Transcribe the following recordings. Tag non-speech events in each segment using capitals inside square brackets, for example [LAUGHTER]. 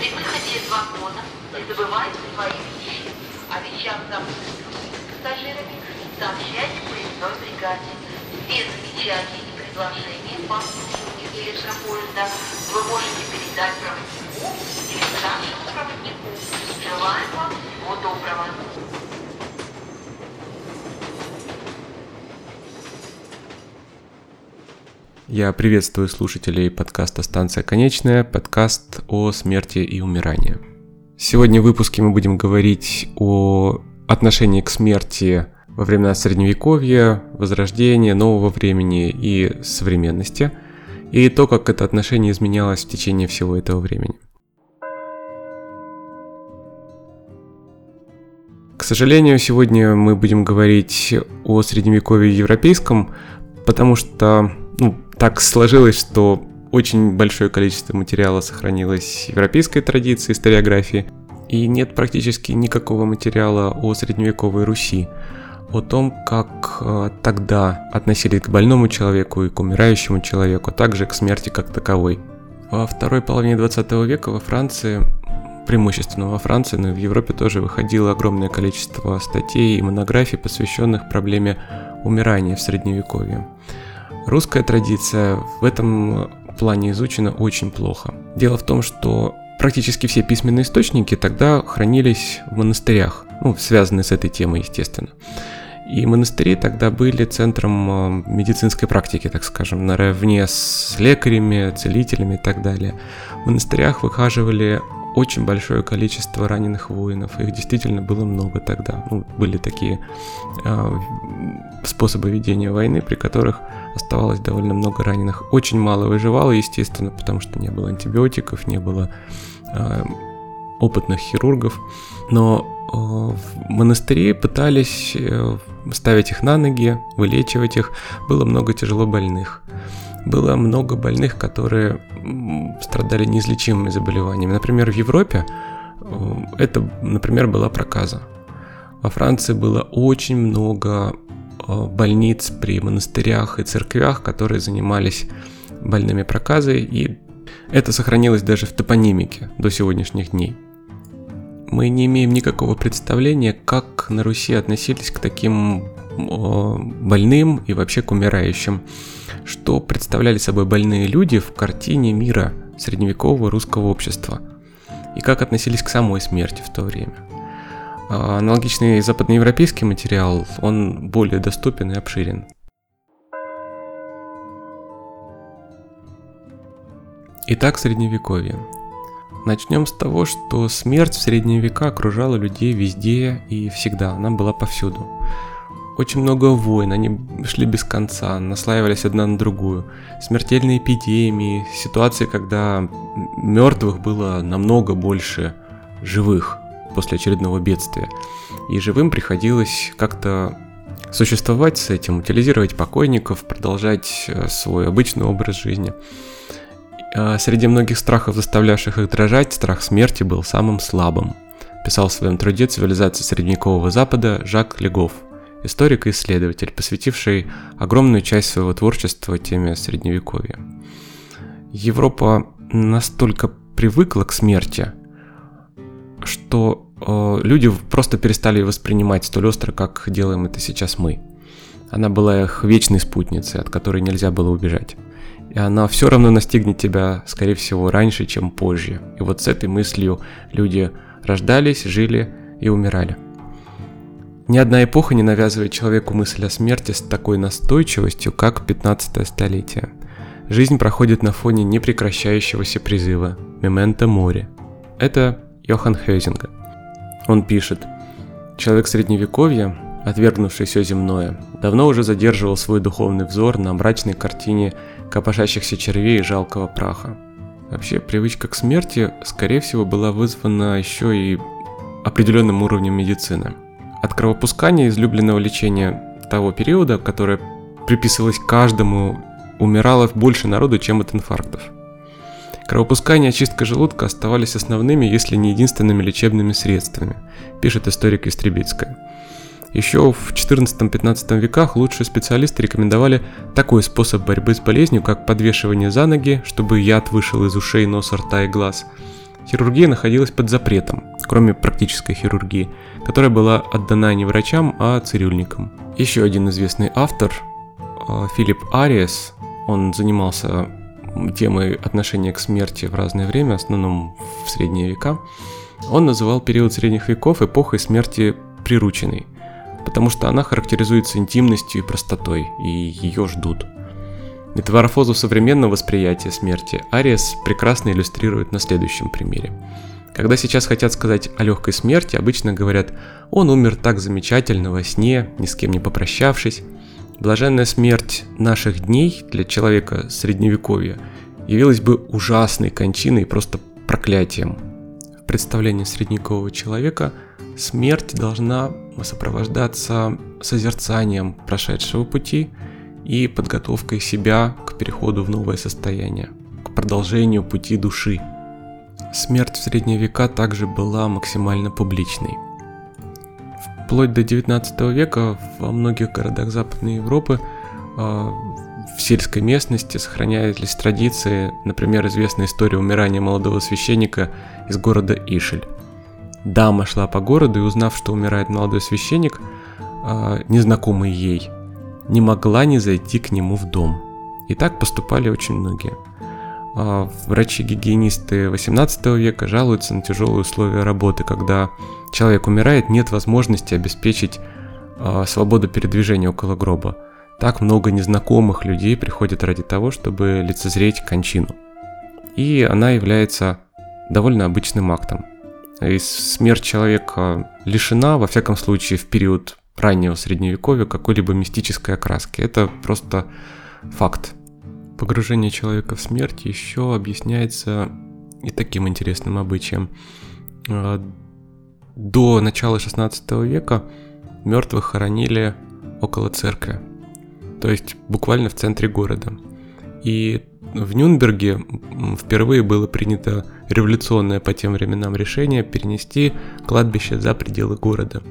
При выходе из вагона не забывайте свои вещи. О вещах, забытых пассажирами, сообщайте поездной бригаде. Все замечания и предложения по обслуживанию электропоезда вы можете передать проводнику или старшему проводнику. Желаем вам всего доброго. Я приветствую слушателей подкаста «Станция конечная», подкаст о смерти и умирании. Сегодня в выпуске мы будем говорить о отношении к смерти во времена Средневековья, Возрождения, Нового времени и современности, и то, как это отношение изменялось в течение всего этого времени. К сожалению, сегодня мы будем говорить о Средневековье европейском, потому что так сложилось, что очень большое количество материала сохранилось европейской традиции историографии, и нет практически никакого материала о средневековой Руси, о том, как э, тогда относились к больному человеку и к умирающему человеку, а также к смерти как таковой. Во второй половине 20 века во Франции, преимущественно во Франции, но и в Европе тоже выходило огромное количество статей и монографий, посвященных проблеме умирания в Средневековье. Русская традиция в этом плане изучена очень плохо. Дело в том, что практически все письменные источники тогда хранились в монастырях, ну, связанные с этой темой, естественно. И монастыри тогда были центром э, медицинской практики, так скажем, наравне с лекарями, целителями и так далее. В монастырях выхаживали очень большое количество раненых воинов. Их действительно было много тогда. Ну, были такие э, способы ведения войны, при которых оставалось довольно много раненых. Очень мало выживало, естественно, потому что не было антибиотиков, не было э, опытных хирургов. Но э, в монастыре пытались э, ставить их на ноги, вылечивать их. Было много тяжело больных. Было много больных, которые страдали неизлечимыми заболеваниями. Например, в Европе э, это, например, была проказа. Во Франции было очень много Э, больниц при монастырях и церквях, которые занимались больными проказой, и это сохранилось даже в топонимике до сегодняшних дней. Мы не имеем никакого представления, как на Руси относились к таким больным и вообще к умирающим, что представляли собой больные люди в картине мира средневекового русского общества, и как относились к самой смерти в то время. А, аналогичный западноевропейский материал, он более доступен и обширен. Итак, Средневековье. Начнем с того, что смерть в средние века окружала людей везде и всегда, она была повсюду. Очень много войн, они шли без конца, наслаивались одна на другую. Смертельные эпидемии, ситуации, когда мертвых было намного больше живых после очередного бедствия. И живым приходилось как-то существовать с этим, утилизировать покойников, продолжать э, свой обычный образ жизни. А среди многих страхов, заставлявших их дрожать, страх смерти был самым слабым, писал в своем труде «Цивилизация средневекового Запада» Жак Легов, историк и исследователь, посвятивший огромную часть своего творчества теме Средневековья. Европа настолько привыкла к смерти, что э, люди просто перестали воспринимать столь остро, как делаем это сейчас мы. Она была их вечной спутницей, от которой нельзя было убежать. И она все равно настигнет тебя, скорее всего, раньше, чем позже. И вот с этой мыслью люди рождались, жили и умирали. Ни одна эпоха не навязывает человеку мысль о смерти с такой настойчивостью, как 15 столетие. Жизнь проходит на фоне непрекращающегося призыва «Мементо море». Это Йохан Хейзинга. Он пишет, «Человек средневековья, отвергнувший все земное, давно уже задерживал свой духовный взор на мрачной картине копошащихся червей и жалкого праха. Вообще, привычка к смерти, скорее всего, была вызвана еще и определенным уровнем медицины. От кровопускания излюбленного лечения того периода, которое приписывалось каждому, умирало больше народу, чем от инфарктов – Кровопускание и очистка желудка оставались основными, если не единственными лечебными средствами, пишет историк Истребицкая. Еще в 14-15 веках лучшие специалисты рекомендовали такой способ борьбы с болезнью, как подвешивание за ноги, чтобы яд вышел из ушей, носа, рта и глаз, хирургия находилась под запретом, кроме практической хирургии, которая была отдана не врачам, а цирюльникам. Еще один известный автор, э, Филипп Ариес, он занимался темой отношения к смерти в разное время, в основном в средние века, он называл период средних веков эпохой смерти прирученной, потому что она характеризуется интимностью и простотой, и ее ждут. Метаморфозу современного восприятия смерти Ариес прекрасно иллюстрирует на следующем примере. Когда сейчас хотят сказать о легкой смерти, обычно говорят «он умер так замечательно во сне, ни с кем не попрощавшись». Блаженная смерть наших дней для человека средневековья явилась бы ужасной кончиной и просто проклятием. В представлении средневекового человека смерть должна сопровождаться созерцанием прошедшего пути и подготовкой себя к переходу в новое состояние, к продолжению пути души. Смерть в средние века также была максимально публичной. Вплоть до 19 века во многих городах Западной Европы а, в сельской местности сохранялись традиции, например, известная история умирания молодого священника из города Ишель. Дама шла по городу и, узнав, что умирает молодой священник, а, незнакомый ей, не могла не зайти к нему в дом. И так поступали очень многие. А, врачи-гигиенисты 18 века жалуются на тяжелые условия работы, когда человек умирает, нет возможности обеспечить а, свободу передвижения около гроба. Так много незнакомых людей приходят ради того, чтобы лицезреть кончину. И она является довольно обычным актом. И смерть человека лишена, во всяком случае, в период раннего средневековья какой-либо мистической окраски. Это просто факт. Погружение человека в смерть еще объясняется и таким интересным обычаем. А, до начала 16 века мертвых хоронили около церкви, то есть буквально в центре города. И в Нюнберге впервые было принято революционное по тем временам решение перенести кладбище за пределы города.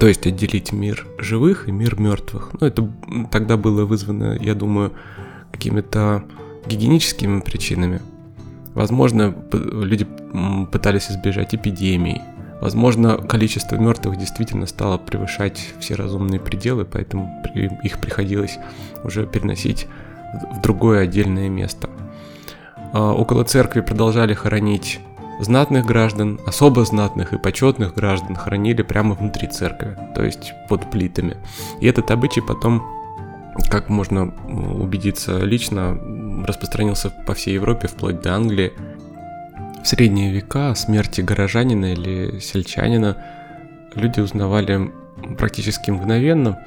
То есть отделить мир живых и мир мертвых. Ну, это тогда было вызвано, я думаю, какими-то гигиеническими причинами. Возможно, люди пытались избежать эпидемий. Возможно, количество мертвых действительно стало превышать все разумные пределы, поэтому их приходилось уже переносить в другое отдельное место. А, около церкви продолжали хоронить знатных граждан, особо знатных и почетных граждан хоронили прямо внутри церкви, то есть под плитами. И этот обычай потом как можно убедиться лично, распространился по всей Европе, вплоть до Англии. В средние века о смерти горожанина или сельчанина люди узнавали практически мгновенно,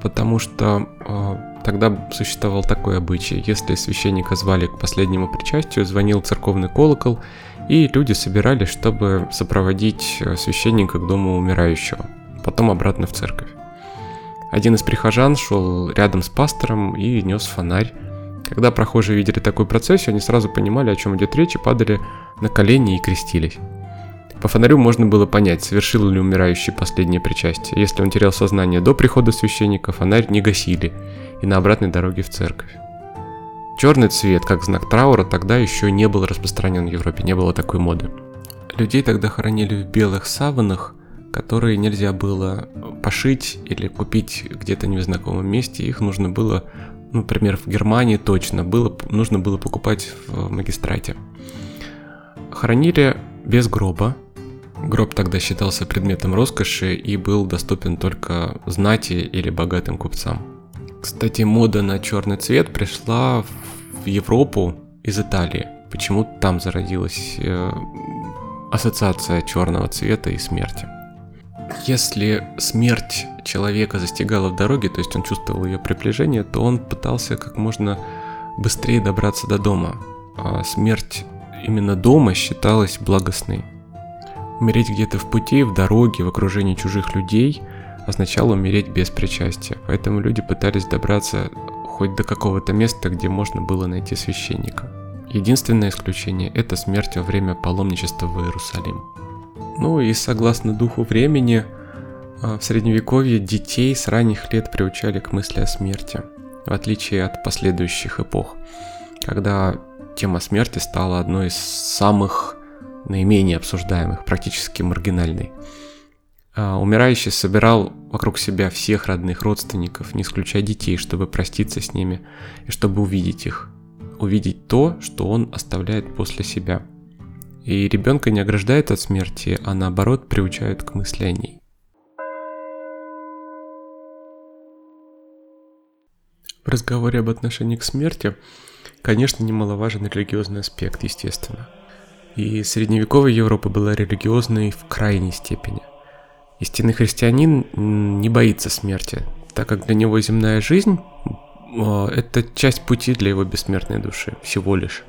потому что э, тогда существовал такой обычай. Если священника звали к последнему причастию, звонил церковный колокол, и люди собирались, чтобы сопроводить э, священника к дому умирающего, потом обратно в церковь. Один из прихожан шел рядом с пастором и нес фонарь. Когда прохожие видели такую процессию, они сразу понимали, о чем идет речь, и падали на колени и крестились. По фонарю можно было понять, совершил ли умирающий последнее причастие. Если он терял сознание до прихода священника, фонарь не гасили и на обратной дороге в церковь. Черный цвет, как знак траура, тогда еще не был распространен в Европе, не было такой моды. Людей тогда хоронили в белых саванах, которые нельзя было пошить или купить где-то в незнакомом месте. Их нужно было, ну, например, в Германии точно, было, нужно было покупать в магистрате. Хоронили без гроба. Гроб тогда считался предметом роскоши и был доступен только знати или богатым купцам. Кстати, мода на черный цвет пришла в Европу из Италии. Почему там зародилась э, ассоциация черного цвета и смерти. Если смерть человека застигала в дороге, то есть он чувствовал ее приближение, то он пытался как можно быстрее добраться до дома. А смерть именно дома считалась благостной. Умереть где-то в пути, в дороге, в окружении чужих людей означало умереть без причастия. Поэтому люди пытались добраться хоть до какого-то места, где можно было найти священника. Единственное исключение – это смерть во время паломничества в Иерусалим. Ну и согласно духу времени, а, в средневековье детей с ранних лет приучали к мысли о смерти, в отличие от последующих эпох, когда тема смерти стала одной из самых наименее обсуждаемых, практически маргинальной. А умирающий собирал вокруг себя всех родных родственников, не исключая детей, чтобы проститься с ними и чтобы увидеть их. Увидеть то, что он оставляет после себя. И ребенка не ограждает от смерти, а наоборот приучают к мысли о ней. В разговоре об отношении к смерти, конечно, немаловажен религиозный аспект, естественно. И средневековая Европа была религиозной в крайней степени. Истинный христианин не боится смерти, так как для него земная жизнь а, – это часть пути для его бессмертной души, всего лишь.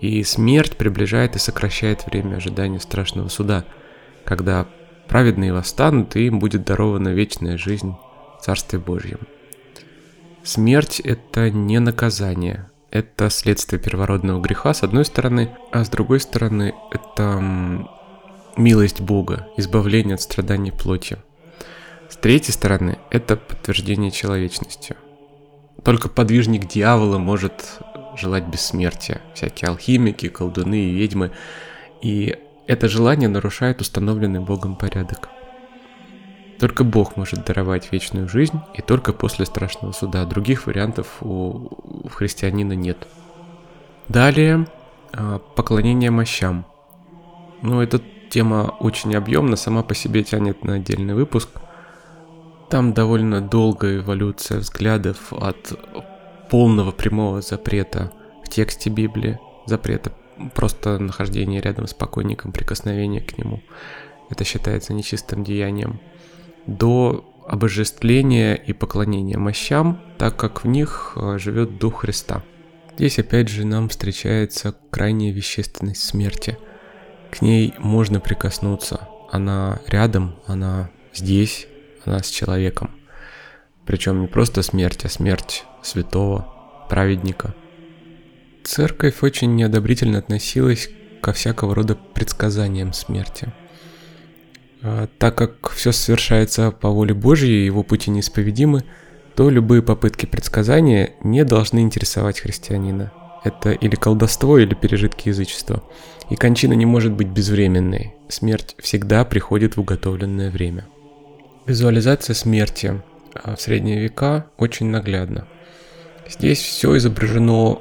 И смерть приближает и сокращает время ожидания страшного суда, когда праведные восстанут и им будет дарована вечная жизнь в Царстве Божьем. Смерть – это не наказание, это следствие первородного греха с одной стороны, а с другой стороны это милость Бога, избавление от страданий плоти. С третьей стороны, это подтверждение человечности. Только подвижник дьявола может желать бессмертия. Всякие алхимики, колдуны и ведьмы. И это желание нарушает установленный Богом порядок. Только Бог может даровать вечную жизнь, и только после страшного суда. Других вариантов у христианина нет. Далее, а, поклонение мощам. Ну, это Тема очень объемна, сама по себе тянет на отдельный выпуск. Там довольно долгая эволюция взглядов от полного прямого запрета в тексте Библии, запрета просто нахождения рядом с покойником, прикосновения к нему. Это считается нечистым деянием. До обожествления и поклонения мощам, так как в них э, живет Дух Христа. Здесь опять же нам встречается крайняя вещественность смерти – к ней можно прикоснуться. Она рядом, она здесь, она с человеком. Причем не просто смерть, а смерть святого, праведника. Церковь очень неодобрительно относилась ко всякого рода предсказаниям смерти. А, так как все совершается по воле Божьей его пути неисповедимы, то любые попытки предсказания не должны интересовать христианина. Это или колдовство, или пережитки язычества. И кончина не может быть безвременной. Смерть всегда приходит в уготовленное время. Визуализация смерти в средние века очень наглядна. Здесь все изображено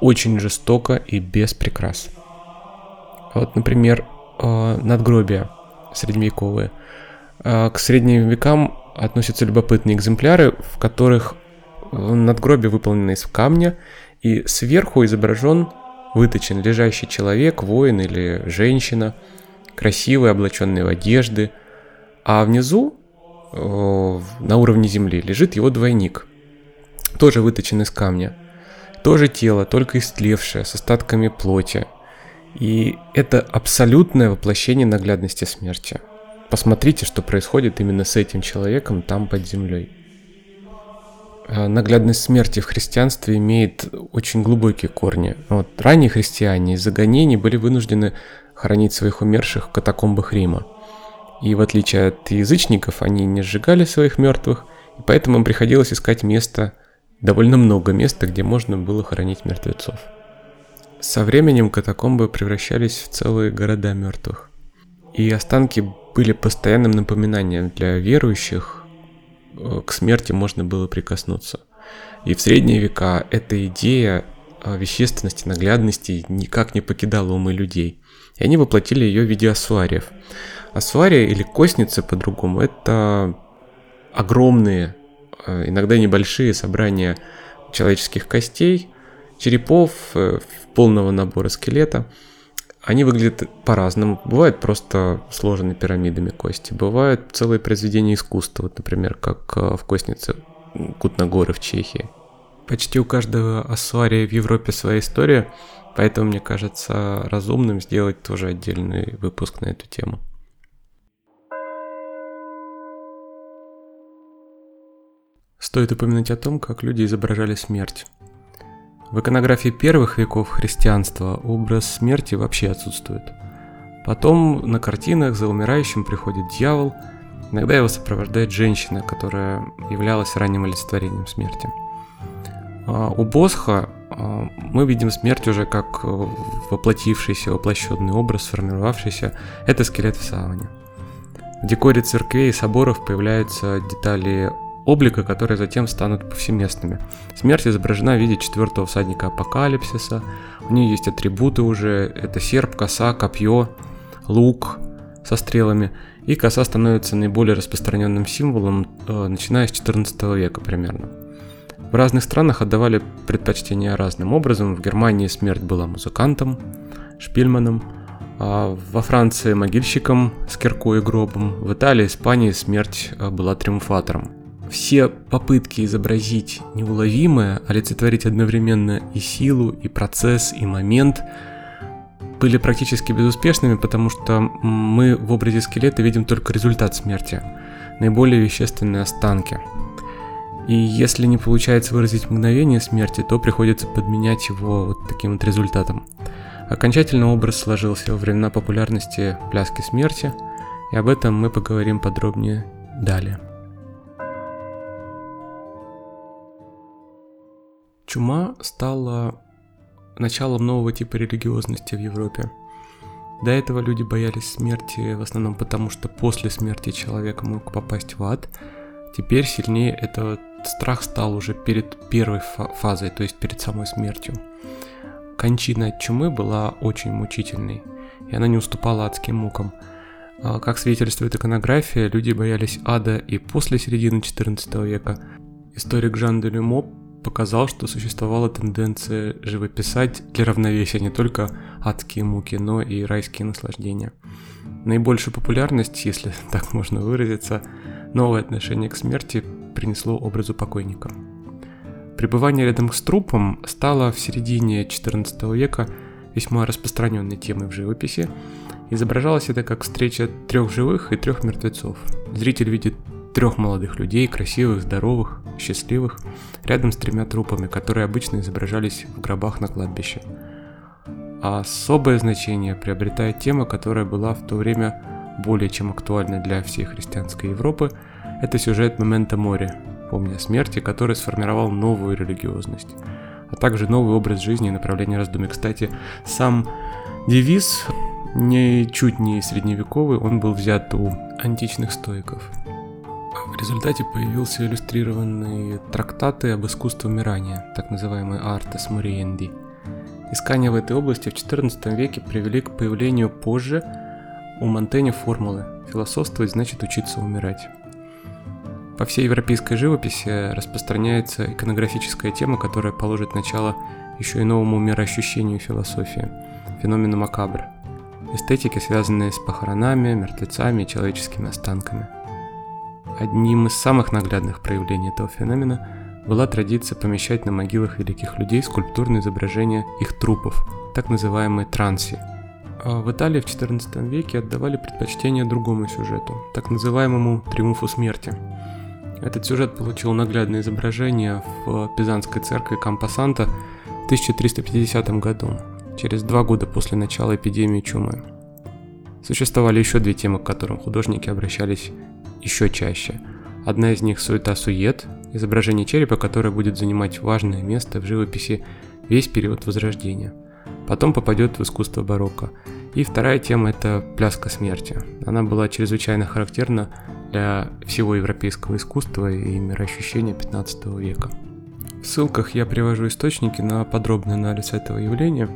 очень жестоко и без прикрас. Вот, например, а, надгробия средневековые. А, к средним векам относятся любопытные экземпляры, в которых надгробие выполнено из камня и сверху изображен выточен лежащий человек, воин или женщина, красивый, облаченный в одежды, а внизу, на уровне земли, лежит его двойник, тоже выточен из камня, тоже тело, только истлевшее, с остатками плоти. И это абсолютное воплощение наглядности смерти. Посмотрите, что происходит именно с этим человеком там под землей. Э, наглядность смерти в христианстве имеет очень глубокие корни. Вот ранние христиане из-за гонений были вынуждены хоронить своих умерших в катакомбах Рима. И в отличие от язычников, они не сжигали своих мертвых, и поэтому им приходилось искать место, довольно много места, где можно было хоронить мертвецов. Со временем катакомбы превращались в целые города мертвых. И останки были постоянным напоминанием для верующих Э, к смерти можно было прикоснуться. И в средние века эта идея вещественности, наглядности никак не покидала умы людей. И они воплотили ее в виде ассуариев. Ассуария или костницы по-другому – это огромные, э, иногда небольшие собрания человеческих костей, черепов, э, полного набора скелета – они выглядят по-разному. Бывают просто сложены пирамидами кости, бывают целые произведения искусства, вот, например, как э, в костнице Кутногоры в Чехии. Почти у каждого ассуария в Европе своя история, поэтому мне кажется разумным сделать тоже отдельный выпуск на эту тему. Стоит упомянуть о том, как люди изображали смерть. В иконографии первых веков христианства образ смерти вообще отсутствует. Потом на картинах за умирающим приходит дьявол, иногда его сопровождает женщина, которая являлась ранним олицетворением смерти. А у Босха А, мы видим смерть уже как воплотившийся, воплощенный образ, сформировавшийся. Это скелет в сауне. В декоре церквей и соборов появляются детали облика, которые затем станут повсеместными. Смерть изображена в виде четвертого всадника апокалипсиса. У нее есть атрибуты уже. Это серп, коса, копье, лук со стрелами. И коса становится наиболее распространенным символом, э, начиная с 14 века примерно. В разных странах отдавали предпочтение разным образом. В Германии смерть была музыкантом, шпильманом, а во Франции могильщиком с киркой и гробом, в Италии Испании смерть э, была триумфатором. Все попытки изобразить неуловимое, олицетворить одновременно и силу, и процесс, и момент были практически безуспешными, потому что мы в образе скелета видим только результат смерти, наиболее вещественные останки. И если не получается выразить мгновение смерти, то приходится подменять его вот таким вот результатом. Окончательно образ сложился во времена популярности пляски смерти, и об этом мы поговорим подробнее далее. Чума стала началом нового типа религиозности в Европе. До этого люди боялись смерти в основном потому, что после смерти человек мог попасть в ад. Теперь сильнее этот страх стал уже перед первой фазой, то есть перед самой смертью кончина от чумы была очень мучительной, и она не уступала адским мукам. А, как свидетельствует иконография, люди боялись ада и после середины XIV века. Историк Жан де Люмо показал, что существовала тенденция живописать для равновесия не только адские муки, но и райские наслаждения. Наибольшую популярность, если [LAUGHS] так можно выразиться, новое отношение к смерти принесло образу покойника. Пребывание рядом с трупом стало в середине XIV века весьма распространенной темой в живописи. Изображалось это как встреча трех живых и трех мертвецов. Зритель видит трех молодых людей, красивых, здоровых, счастливых, рядом с тремя трупами, которые обычно изображались в гробах на кладбище. А особое значение приобретает тема, которая была в то время более чем актуальна для всей христианской Европы, это сюжет «Момента моря», помня о смерти, который сформировал новую религиозность, а также новый образ жизни и направление раздумий. Кстати, сам девиз ничуть не средневековый, он был взят у античных стоиков. В результате появился иллюстрированные трактаты об искусстве умирания, так называемый Артес Muriendi. Искания в этой области в XIV веке привели к появлению позже у Монтэня формулы «философствовать значит учиться умирать». По всей европейской живописи распространяется иконографическая тема, которая положит начало еще и новому мироощущению философии, феномену макабр, эстетики, связанные с похоронами, мертвецами и человеческими останками. Одним из самых наглядных проявлений этого феномена была традиция помещать на могилах великих людей скульптурные изображения их трупов, так называемые транси. А в Италии в XIV веке отдавали предпочтение другому сюжету, так называемому триумфу смерти – этот сюжет получил наглядное изображение в Пизанской церкви Кампасанта в 1350 году, через два года после начала эпидемии чумы. Существовали еще две темы, к которым художники обращались еще чаще. Одна из них суета-сует, изображение черепа, которое будет занимать важное место в живописи весь период Возрождения. Потом попадет в искусство барокко. И вторая тема – это пляска смерти. Она была чрезвычайно характерна для всего европейского искусства и мироощущения 15 века. В ссылках я привожу источники на подробный анализ этого явления.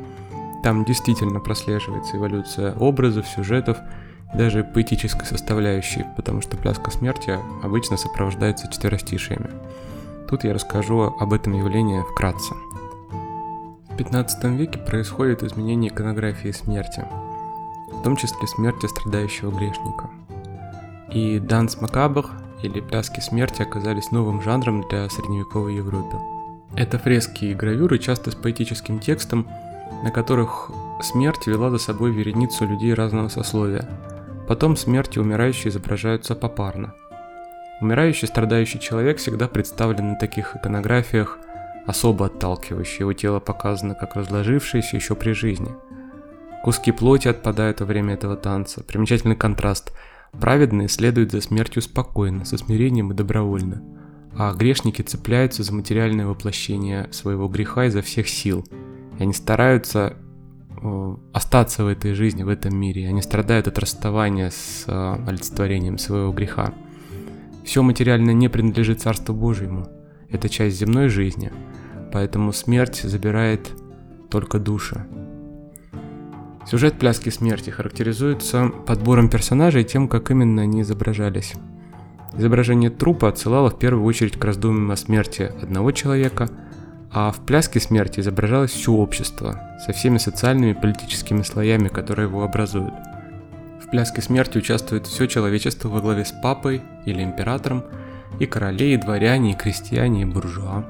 Там действительно прослеживается эволюция образов, сюжетов даже поэтической составляющей, потому что пляска смерти обычно сопровождается четверостишиями. Тут я расскажу об этом явлении вкратце. В 15 веке происходит изменение иконографии смерти, в том числе смерти страдающего грешника – и данс макабр или пляски смерти оказались новым жанром для средневековой Европы. Это фрески и гравюры, часто с поэтическим текстом, на которых смерть вела за собой вереницу людей разного сословия. Потом смерть и умирающие изображаются попарно. Умирающий, страдающий человек всегда представлен на таких иконографиях, особо отталкивающие. Его тело показано как разложившееся еще при жизни. Куски плоти отпадают во время этого танца. Примечательный контраст – Праведные следуют за смертью спокойно, со смирением и добровольно, а грешники цепляются за материальное воплощение своего греха изо всех сил. И они стараются э, остаться в этой жизни, в этом мире. Они страдают от расставания с э, олицетворением своего греха. Все материальное не принадлежит Царству Божьему. Это часть земной жизни. Поэтому смерть забирает только души. Сюжет «Пляски смерти» характеризуется подбором персонажей и тем, как именно они изображались. Изображение трупа отсылало в первую очередь к раздумьям о смерти одного человека, а в «Пляске смерти» изображалось все общество со всеми социальными и политическими слоями, которые его образуют. В «Пляске смерти» участвует все человечество во главе с папой или императором, и короли, и дворяне, и крестьяне, и буржуа.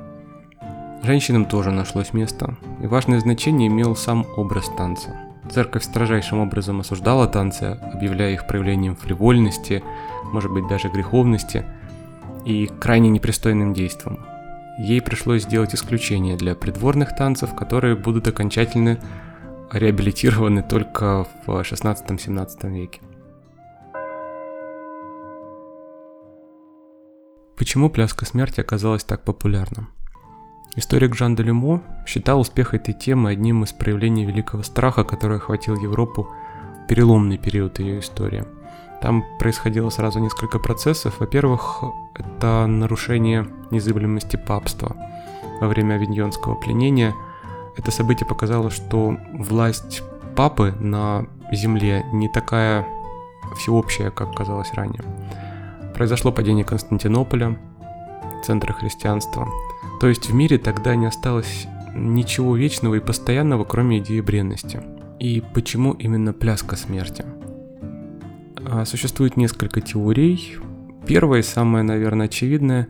Женщинам тоже нашлось место, и важное значение имел сам образ танца – Церковь строжайшим образом осуждала танцы, объявляя их проявлением фривольности, может быть даже греховности и крайне непристойным действом. Ей пришлось сделать исключение для придворных танцев, которые будут окончательно реабилитированы только в 16-17 веке. Почему пляска смерти оказалась так популярна? Историк Жан де Люмо считал успех этой темы одним из проявлений великого страха, который охватил Европу в переломный период ее истории. Там происходило сразу несколько процессов. Во-первых, это нарушение незыблемости папства. Во время авиньонского пленения это событие показало, что власть папы на земле не такая всеобщая, как казалось ранее. Произошло падение Константинополя, центра христианства – то есть в мире тогда не осталось ничего вечного и постоянного, кроме идеи бренности. И почему именно пляска смерти? А, существует несколько теорий. Первая, самая, наверное, очевидная,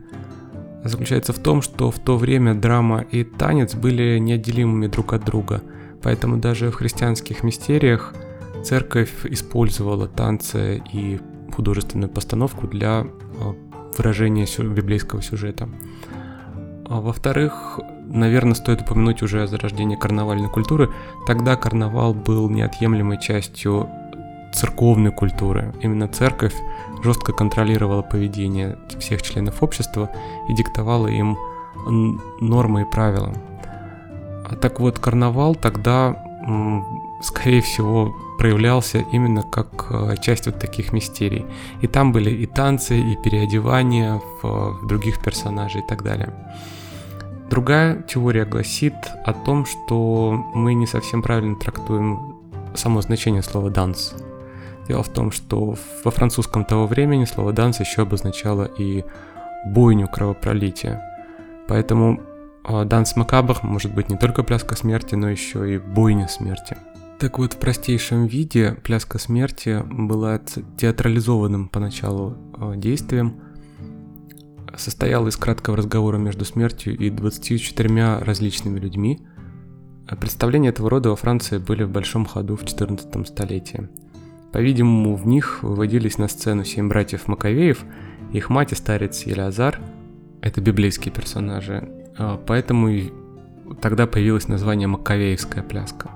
заключается в том, что в то время драма и танец были неотделимыми друг от друга. Поэтому даже в христианских мистериях церковь использовала танцы и художественную постановку для а, выражения библейского сюжета. А во-вторых, наверное, стоит упомянуть уже о зарождении карнавальной культуры. Тогда карнавал был неотъемлемой частью церковной культуры. Именно церковь жестко контролировала поведение всех членов общества и диктовала им нормы и правила. А так вот, карнавал тогда, скорее всего, проявлялся именно как э, часть вот таких мистерий. И там были и танцы, и переодевания в, в других персонажей и так далее. Другая теория гласит о том, что мы не совсем правильно трактуем само значение слова «данс». Дело в том, что во французском того времени слово «данс» еще обозначало и бойню кровопролития. Поэтому а, данс макабр может быть не только пляска смерти, но еще и бойня смерти. Так вот, в простейшем виде пляска смерти была театрализованным поначалу а, действием – состоял из краткого разговора между смертью и 24 различными людьми. Представления этого рода во Франции были в большом ходу в 14 столетии. По-видимому, в них выводились на сцену семь братьев Маковеев, их мать и старец Елеазар. Это библейские персонажи. А, поэтому и тогда появилось название Маковеевская пляска.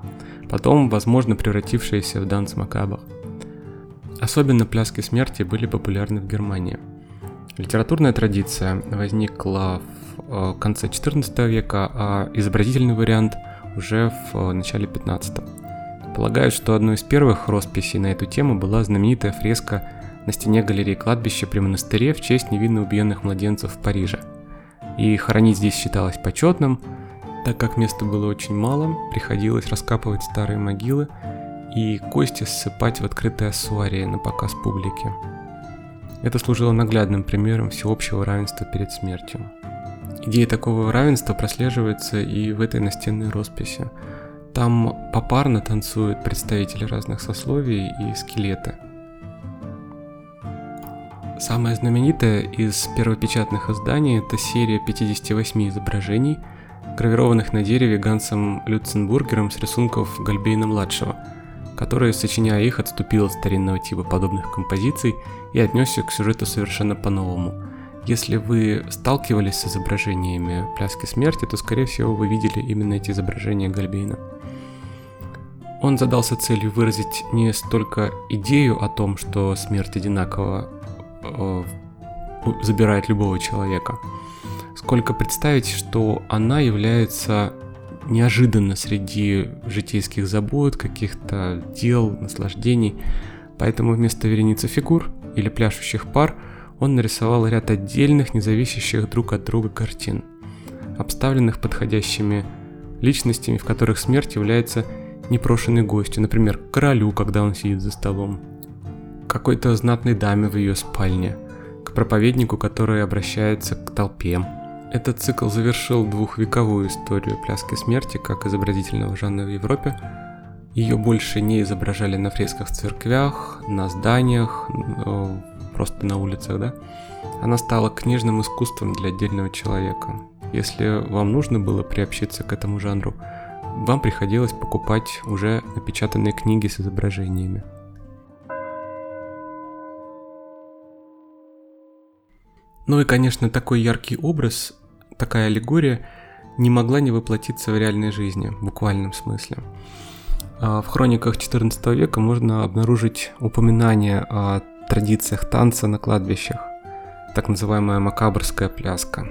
Потом, возможно, превратившаяся в данс Макабах. Особенно пляски смерти были популярны в Германии – Литературная традиция возникла в э, конце XIV века, а изобразительный вариант уже в э, начале XV. Полагают, что одной из первых росписей на эту тему была знаменитая фреска на стене галереи кладбища при монастыре в честь невинно убиенных младенцев в Париже. И хоронить здесь считалось почетным, так как места было очень мало, приходилось раскапывать старые могилы и кости ссыпать в открытые ассуарии на показ публике. Это служило наглядным примером всеобщего равенства перед смертью. Идея такого равенства прослеживается и в этой настенной росписи. Там попарно танцуют представители разных сословий и скелеты. Самое знаменитое из первопечатных изданий – это серия 58 изображений, гравированных на дереве Гансом Люценбургером с рисунков Гальбейна-младшего – который, сочиняя их, отступил от старинного типа подобных композиций и отнесся к сюжету совершенно по-новому. Если вы сталкивались с изображениями пляски смерти, то, скорее всего, вы видели именно эти изображения Гальбейна. Он задался целью выразить не столько идею о том, что смерть одинаково э, забирает любого человека, сколько представить, что она является неожиданно среди житейских забот, каких-то дел, наслаждений. Поэтому вместо вереницы фигур или пляшущих пар он нарисовал ряд отдельных, независящих друг от друга картин, обставленных подходящими личностями, в которых смерть является непрошенной гостью, например, королю, когда он сидит за столом, какой-то знатной даме в ее спальне, к проповеднику, который обращается к толпе. Этот цикл завершил двухвековую историю пляски смерти как изобразительного жанра в Европе. Ее больше не изображали на фресках в церквях, на зданиях, э, просто на улицах, да? Она стала книжным искусством для отдельного человека. Если вам нужно было приобщиться к этому жанру, вам приходилось покупать уже напечатанные книги с изображениями. Ну и, конечно, такой яркий образ, такая аллегория не могла не воплотиться в реальной жизни, в буквальном смысле. А в хрониках XIV века можно обнаружить упоминание о традициях танца на кладбищах, так называемая макабрская пляска.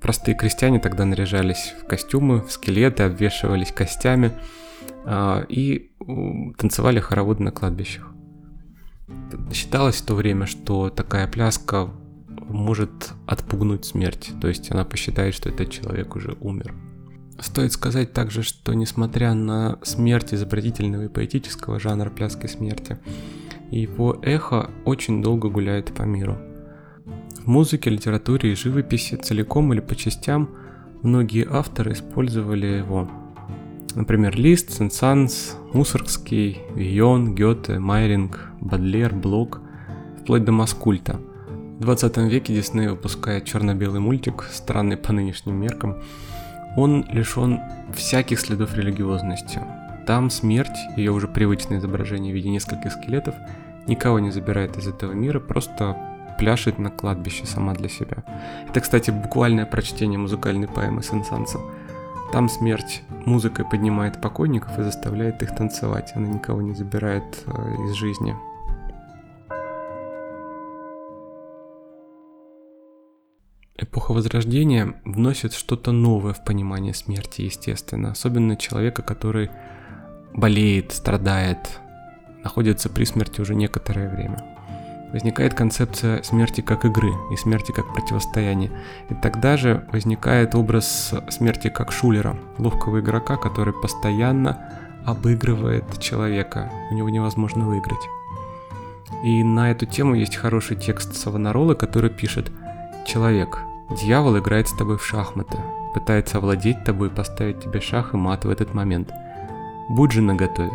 Простые крестьяне тогда наряжались в костюмы, в скелеты, обвешивались костями а, и танцевали хороводы на кладбищах. Считалось в то время, что такая пляска может отпугнуть смерть, то есть она посчитает, что этот человек уже умер. Стоит сказать также, что несмотря на смерть изобразительного и поэтического жанра пляски смерти, его эхо очень долго гуляет по миру. В музыке, литературе и живописи целиком или по частям многие авторы использовали его. Например, Лист, Сен-Санс, Мусоргский, Вийон, Гёте, Майринг, Бадлер, Блок, вплоть до Маскульта – в 20 веке Дисней выпускает черно-белый мультик, странный по нынешним меркам. Он лишен всяких следов религиозности. Там смерть, ее уже привычное изображение в виде нескольких скелетов, никого не забирает из этого мира, просто пляшет на кладбище сама для себя. Это, кстати, буквальное прочтение музыкальной поэмы Сен-Санса. Там смерть музыкой поднимает покойников и заставляет их танцевать. Она никого не забирает э, из жизни. Эпоха Возрождения вносит что-то новое в понимание смерти, естественно. Особенно человека, который болеет, страдает, находится при смерти уже некоторое время. Возникает концепция смерти как игры и смерти как противостояния. И тогда же возникает образ смерти как шулера, ловкого игрока, который постоянно обыгрывает человека. У него невозможно выиграть. И на эту тему есть хороший текст Савонарола, который пишет «Человек, Дьявол играет с тобой в шахматы, пытается овладеть тобой и поставить тебе шах и мат в этот момент. Будь же наготове.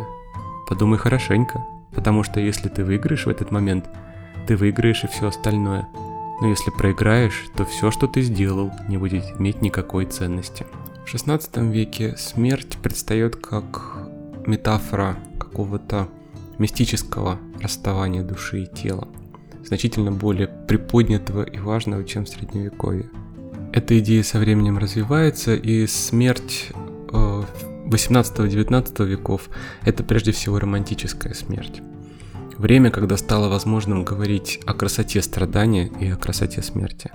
Подумай хорошенько, потому что если ты выиграешь в этот момент, ты выиграешь и все остальное. Но если проиграешь, то все, что ты сделал, не будет иметь никакой ценности. В 16 веке смерть предстает как метафора какого-то мистического расставания души и тела значительно более приподнятого и важного, чем в средневековье. Эта идея со временем развивается, и смерть 18-19 э, веков – это прежде всего романтическая смерть. Время, когда стало возможным говорить о красоте страдания и о красоте смерти.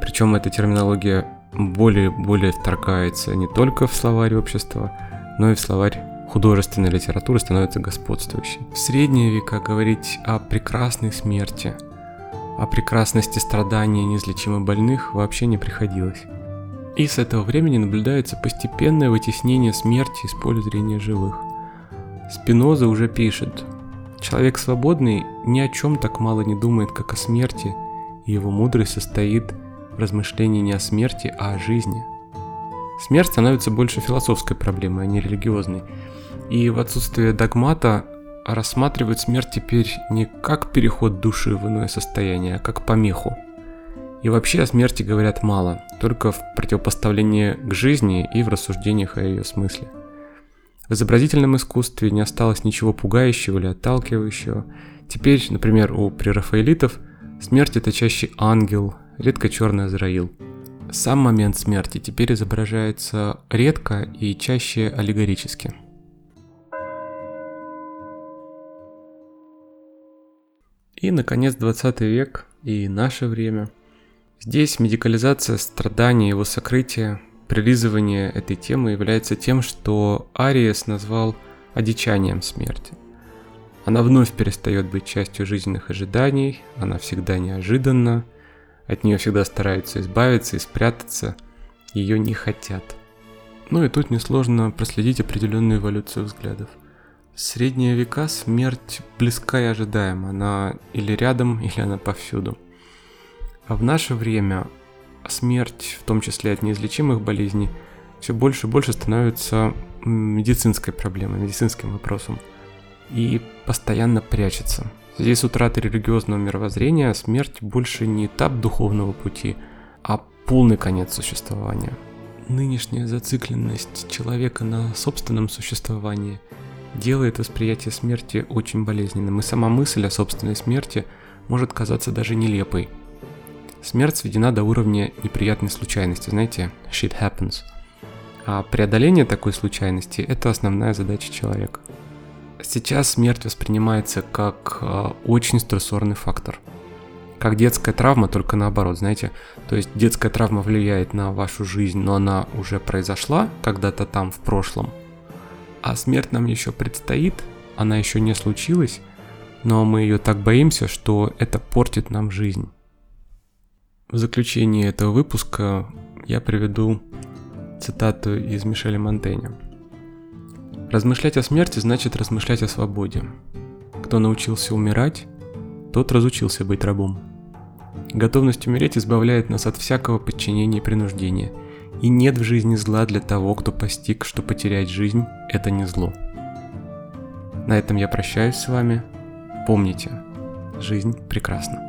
Причем эта терминология более-более вторгается не только в словарь общества, но и в словарь художественной литературы становится господствующей. В средние века говорить о прекрасной смерти – о прекрасности страдания неизлечимо больных вообще не приходилось. И с этого времени наблюдается постепенное вытеснение смерти из поля зрения живых. Спиноза уже пишет, человек свободный ни о чем так мало не думает, как о смерти, и его мудрость состоит в размышлении не о смерти, а о жизни. Смерть становится больше философской проблемой, а не религиозной. И в отсутствие догмата рассматривают смерть теперь не как переход души в иное состояние, а как помеху. И вообще о смерти говорят мало, только в противопоставлении к жизни и в рассуждениях о ее смысле. В изобразительном искусстве не осталось ничего пугающего или отталкивающего. Теперь, например, у прерафаэлитов смерть это чаще ангел, редко черный Азраил. Сам момент смерти теперь изображается редко и чаще аллегорически – И, наконец, 20 век и наше время. Здесь медикализация страдания, его сокрытие, прилизывание этой темы является тем, что Ариес назвал одичанием смерти. Она вновь перестает быть частью жизненных ожиданий, она всегда неожиданна, от нее всегда стараются избавиться и спрятаться, ее не хотят. Ну и тут несложно проследить определенную эволюцию взглядов. Средние века смерть близка и ожидаема, она или рядом, или она повсюду. А в наше время смерть, в том числе от неизлечимых болезней, все больше и больше становится медицинской проблемой, медицинским вопросом. И постоянно прячется. С утратой религиозного мировоззрения смерть больше не этап духовного пути, а полный конец существования. Нынешняя зацикленность человека на собственном существовании делает восприятие смерти очень болезненным, и сама мысль о собственной смерти может казаться даже нелепой. Смерть сведена до уровня неприятной случайности, знаете, shit happens. А преодоление такой случайности – это основная задача человека. Сейчас смерть воспринимается как э, очень стрессорный фактор – как детская травма, только наоборот, знаете. То есть детская травма влияет на вашу жизнь, но она уже произошла когда-то там в прошлом. А смерть нам еще предстоит, она еще не случилась, но мы ее так боимся, что это портит нам жизнь. В заключении этого выпуска я приведу цитату из Мишеля Монтэня. Размышлять о смерти значит размышлять о свободе. Кто научился умирать, тот разучился быть рабом. Готовность умереть избавляет нас от всякого подчинения и принуждения. И нет в жизни зла для того, кто постиг, что потерять жизнь – это не зло. На этом я прощаюсь с вами. Помните, жизнь прекрасна.